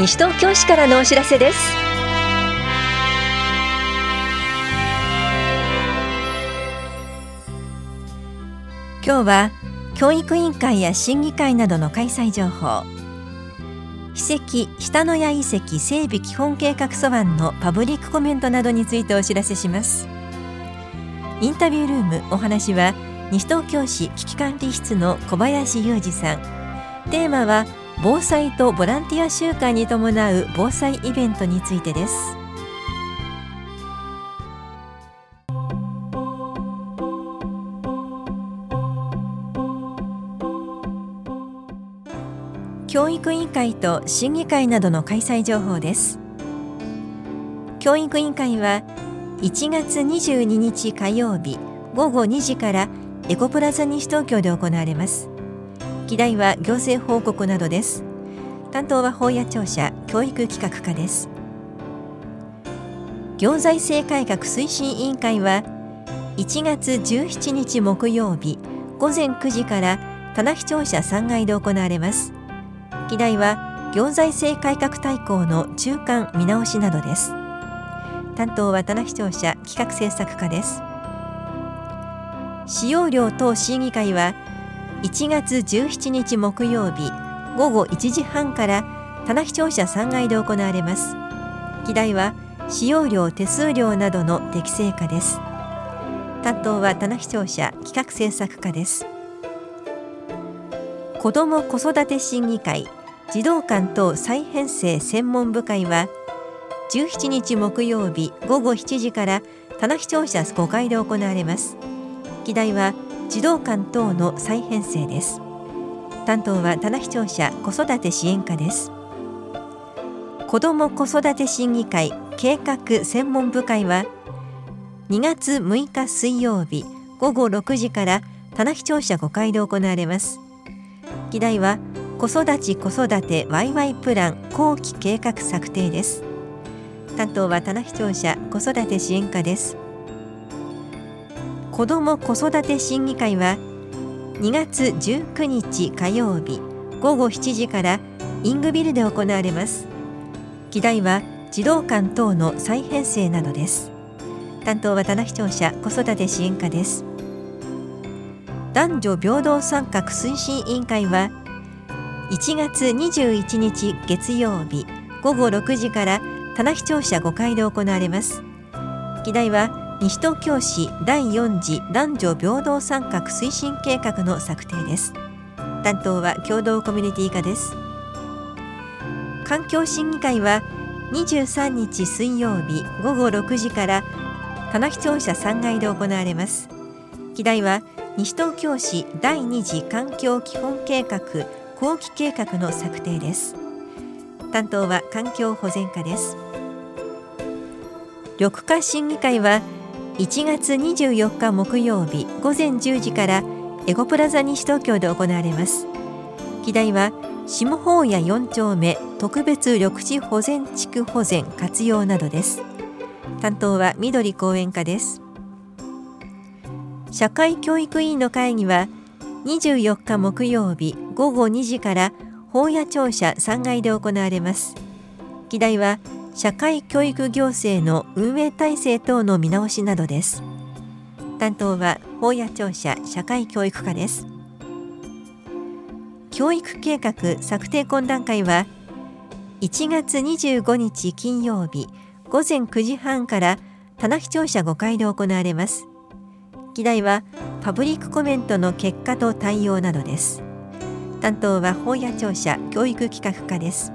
西東京市からのお知らせです。今日は教育委員会や審議会などの開催情報。史跡下野谷遺跡整備基本計画素案のパブリックコメントなどについてお知らせします。インタビュールームお話は西東京市危機管理室の小林裕二さん。テーマは防災とボランティア週間に伴う防災イベントについてです。教育委員会と審議会などの開催情報です。教育委員会は1月22日火曜日午後2時からエコプラザ西東京で行われます。議題は行政報告などです。担当は法や庁舎教育企画課です。行財政改革推進委員会は1月17日木曜日午前9時から棚視庁舎3階で行われます。議題は行財政改革大綱の中間見直しなどです。担当は棚視聴者企画政策課です。使用料等審議会は1月17日木曜日午後1時半から棚視聴者3階で行われます。議題は使用料手数料などの適正化です。担当は棚視聴者企画政策課です。子ども子育て審議会児童館等再編成専門部会は17日木曜日午後7時から棚視聴者5階で行われます。議題は児童館等の再編成です。担当は棚視聴者子育て支援課です。子ども子育て審議会計画専門部会は2月6日水曜日午後6時から棚視聴者5階で行われます。議題は子育ち子育てワイワイプラン後期計画策定です。担当は棚視聴者子育て支援課です。子ども子育て審議会は2月19日火曜日午後7時からイングビルで行われます。議題は児童館等の再編成などです。担当は棚視聴者子育て支援課です。男女平等参画推進委員会は1月21日月曜日午後6時から棚視聴者5階で行われます。議題は西東京市第4次男女平等参画推進計画の策定です。担当は共同コミュニティ課です。環境審議会は23日水曜日午後6時から棚視聴者3階で行われます。議題は西東京市第2次環境基本計画後期計画の策定です。担当は環境保全課です。緑化審議会は1月24日木曜日午前10時からエゴプラザ西東京で行われます。議題は下法屋4丁目特別緑地保全地区保全活用などです。担当は緑公園課です。社会教育委員の会議は24日木曜日午後2時から法屋庁舎3階で行われます。議題は社会教育行政の運営体制等の見直しなどです。担当は法屋庁舎社会教育課です。教育計画策定懇談会は1月25日金曜日午前9時半から棚視聴者5階で行われます。議題はパブリックコメントの結果と対応などです。担当は法屋庁舎教育企画課です。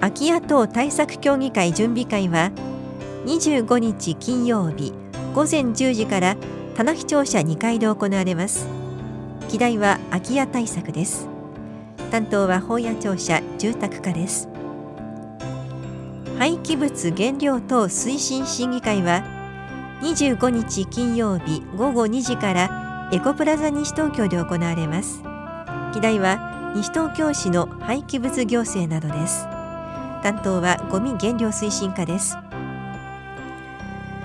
空き家等対策協議会準備会は25日金曜日午前10時から棚視聴者2階で行われます。議題は空き家対策です。担当は法屋庁舎住宅課です。廃棄物原料等推進審議会は25日金曜日午後2時からエコプラザ西東京で行われます。議題は西東京市の廃棄物行政などです。担当はゴミ減量推進課です。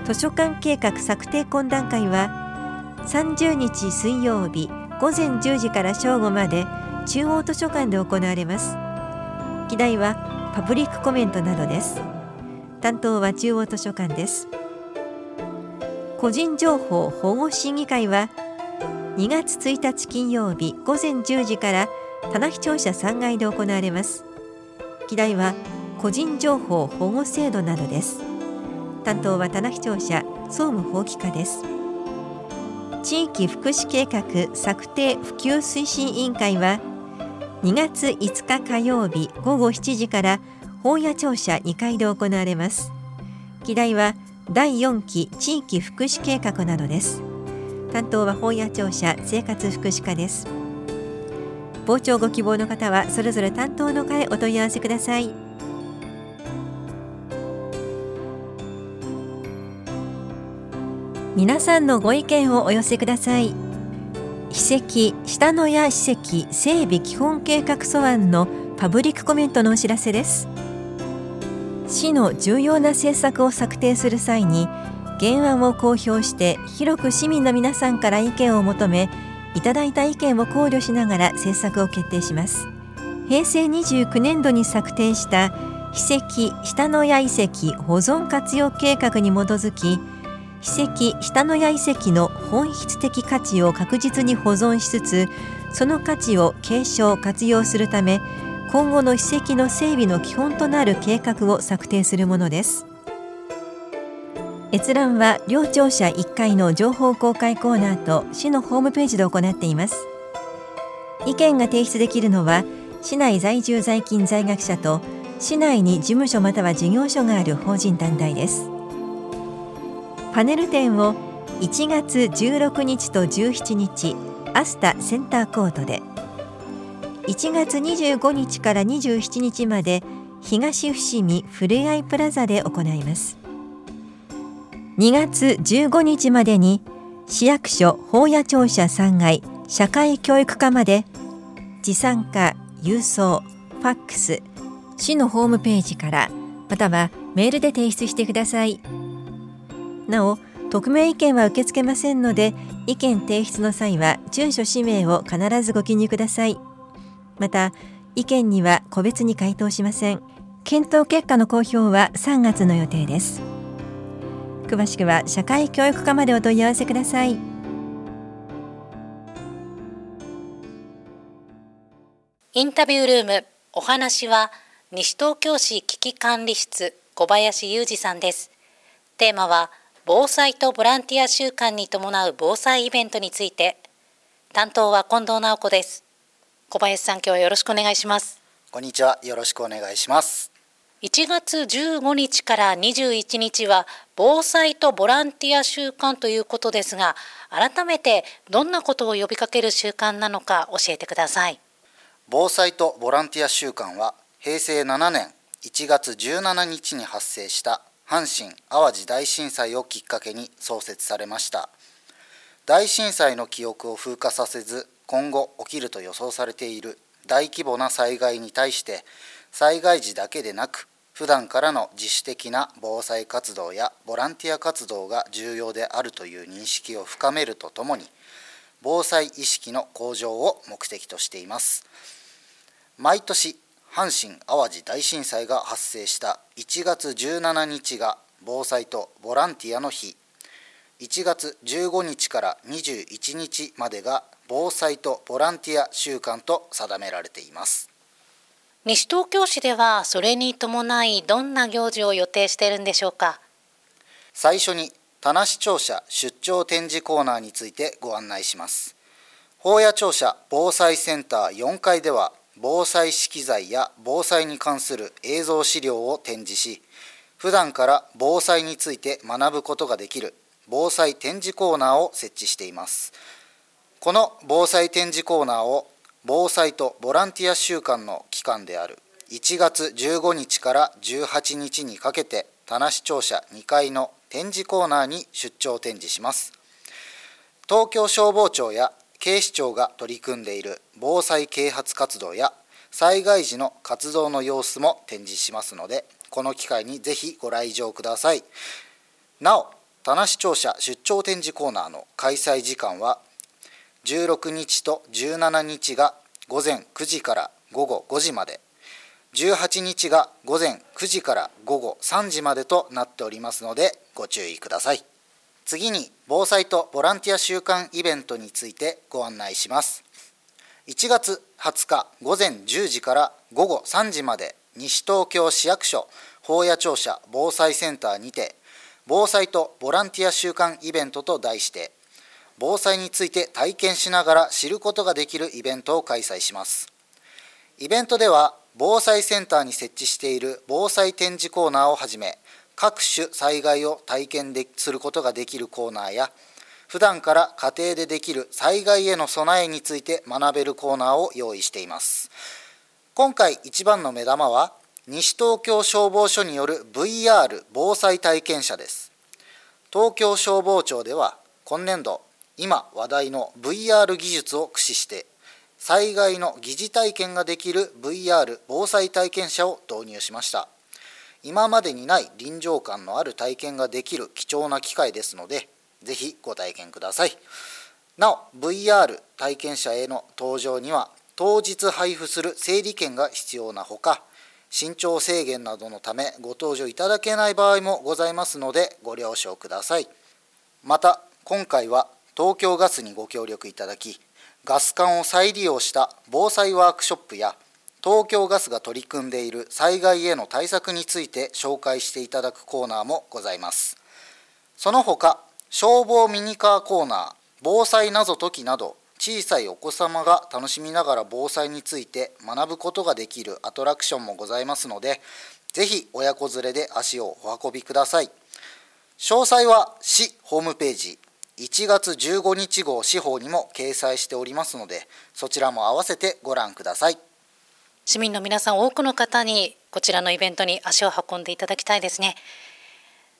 図書館計画策定懇談会は30日水曜日午前10時から正午まで中央図書館で行われます。議題はパブリックコメントなどです。担当は中央図書館です。個人情報保護審議会は2月1日金曜日午前10時から棚視庁舎3階で行われます。議題は個人情報保護制度などです。担当は棚視聴者総務法規課です。地域福祉計画策定普及推進委員会は2月5日火曜日午後7時から本屋庁舎2階で行われます。議題は第4期地域福祉計画などです。担当は本屋庁舎生活福祉課です。傍聴ご希望の方はそれぞれ担当の課へお問い合わせください。皆さんのご意見をお寄せください。史跡下野谷史跡整備基本計画素案のパブリックコメントのお知らせです。市の重要な政策を策定する際に原案を公表して広く市民の皆さんから意見を求めいただいた意見を考慮しながら政策を決定します。平成29年度に策定した史跡下野谷遺跡保存活用計画に基づき史跡下野谷遺跡の本質的価値を確実に保存しつつその価値を継承活用するため今後の史跡の整備の基本となる計画を策定するものです。閲覧は両庁舎1階の情報公開コーナーと市のホームページで行っています。意見が提出できるのは市内在住在勤在学者と市内に事務所または事業所がある法人団体です。パネル展を1月16日と17日アスタセンターコートで1月25日から27日まで東伏見ふれあいプラザで行います2月15日までに市役所法屋庁舎3階社会教育課まで持参加郵送ファックス市のホームページからまたはメールで提出してください。なお匿名意見は受け付けませんので意見提出の際は住所氏名を必ずご記入ください。また意見には個別に回答しません。検討結果の公表は3月の予定です。詳しくは社会教育課までお問い合わせください。インタビュールームお話は西東京市危機管理室小林裕二さんです。テーマは防災とボランティア週間に伴う防災イベントについて。担当は近藤直子です。小林さん今日はよろしくお願いします。こんにちは。よろしくお願いします。1月15日から21日は防災とボランティア週間ということですが改めてどんなことを呼びかける週間なのか教えてください。防災とボランティア週間は平成7年1月17日に発生した阪神・淡路大震災をきっかけに創設されました。大震災の記憶を風化させず今後起きると予想されている大規模な災害に対して災害時だけでなく普段からの自主的な防災活動やボランティア活動が重要であるという認識を深めるとともに防災意識の向上を目的としています。毎年阪神・淡路大震災が発生した1月17日が防災とボランティアの日1月15日から21日までが防災とボランティア週間と定められています西東京市ではそれに伴いどんな行事を予定しているんでしょうか？最初に田無庁舎出張展示コーナーについてご案内します。法屋庁舎防災センター4階では防災資機材や防災に関する映像資料を展示し普段から防災について学ぶことができる防災展示コーナーを設置しています。この防災展示コーナーを防災とボランティア週間の期間である1月15日から18日にかけて田無庁舎2階の展示コーナーに出張展示します。東京消防庁や警視庁が取り組んでいる防災啓発活動や災害時の活動の様子も展示しますのでこの機会にぜひご来場ください。なお田無庁舎出張展示コーナーの開催時間は16日と17日が午前9時から午後5時まで18日が午前9時から午後3時までとなっておりますのでご注意ください。次に防災とボランティア週間イベントについてご案内します。1月20日午前10時から午後3時まで西東京市役所法屋庁舎防災センターにて防災とボランティア週間イベントと題して防災について体験しながら知ることができるイベントを開催します。イベントでは防災センターに設置している防災展示コーナーをはじめ各種災害を体験ですることができるコーナーや普段から家庭でできる災害への備えについて学べるコーナーを用意しています。今回一番の目玉は西東京消防署による VR 防災体験者です。東京消防庁では今年度今話題の VR 技術を駆使して災害の疑似体験ができる VR 防災体験者を導入しました。今までにない臨場感のある体験ができる貴重な機会ですのでぜひご体験ください。なお VR 体験者への登場には当日配布する整理券が必要なほか身長制限などのためご登場いただけない場合もございますのでご了承ください。また今回は東京ガスにご協力いただきガス管を再利用した防災ワークショップや東京ガスが取り組んでいる災害への対策について紹介していただくコーナーもございます。その他消防ミニカーコーナー防災謎解きなど小さいお子様が楽しみながら防災について学ぶことができるアトラクションもございますのでぜひ親子連れで足をお運びください。詳細は市ホームページ1月15日号司法にも掲載しておりますのでそちらも合わせてご覧ください。市民の皆さん多くの方にこちらのイベントに足を運んでいただきたいですね。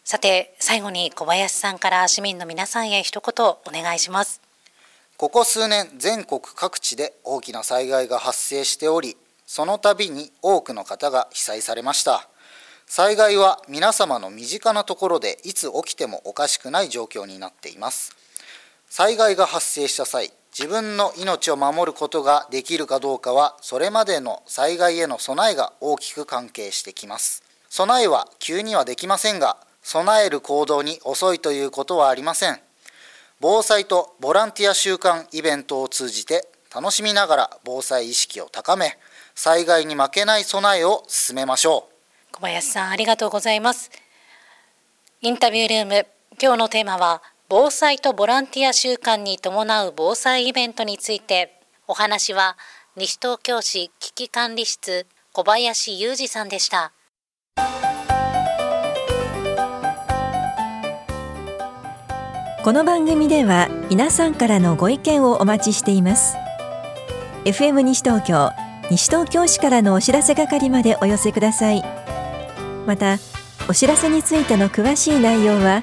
さて最後に小林さんから市民の皆さんへ一言お願いします。ここ数年全国各地で大きな災害が発生しておりその度に多くの方が被災されました。災害は皆様の身近なところでいつ起きてもおかしくない状況になっています。災害が発生した際自分の命を守ることができるかどうかはそれまでの災害への備えが大きく関係してきます。備えは急にはできませんが備える行動に遅いということはありません。防災とボランティア週間イベントを通じて楽しみながら防災意識を高め災害に負けない備えを進めましょう。小林さんありがとうございます。インタビュールーム今日のテーマは防災とボランティア週間に伴う防災イベントについてお話は西東京市危機管理室小林裕二さんでしたこの番組では皆さんからのご意見をお待ちしています FM 西東京西東京市からのお知らせ係までお寄せください。またお知らせについての詳しい内容は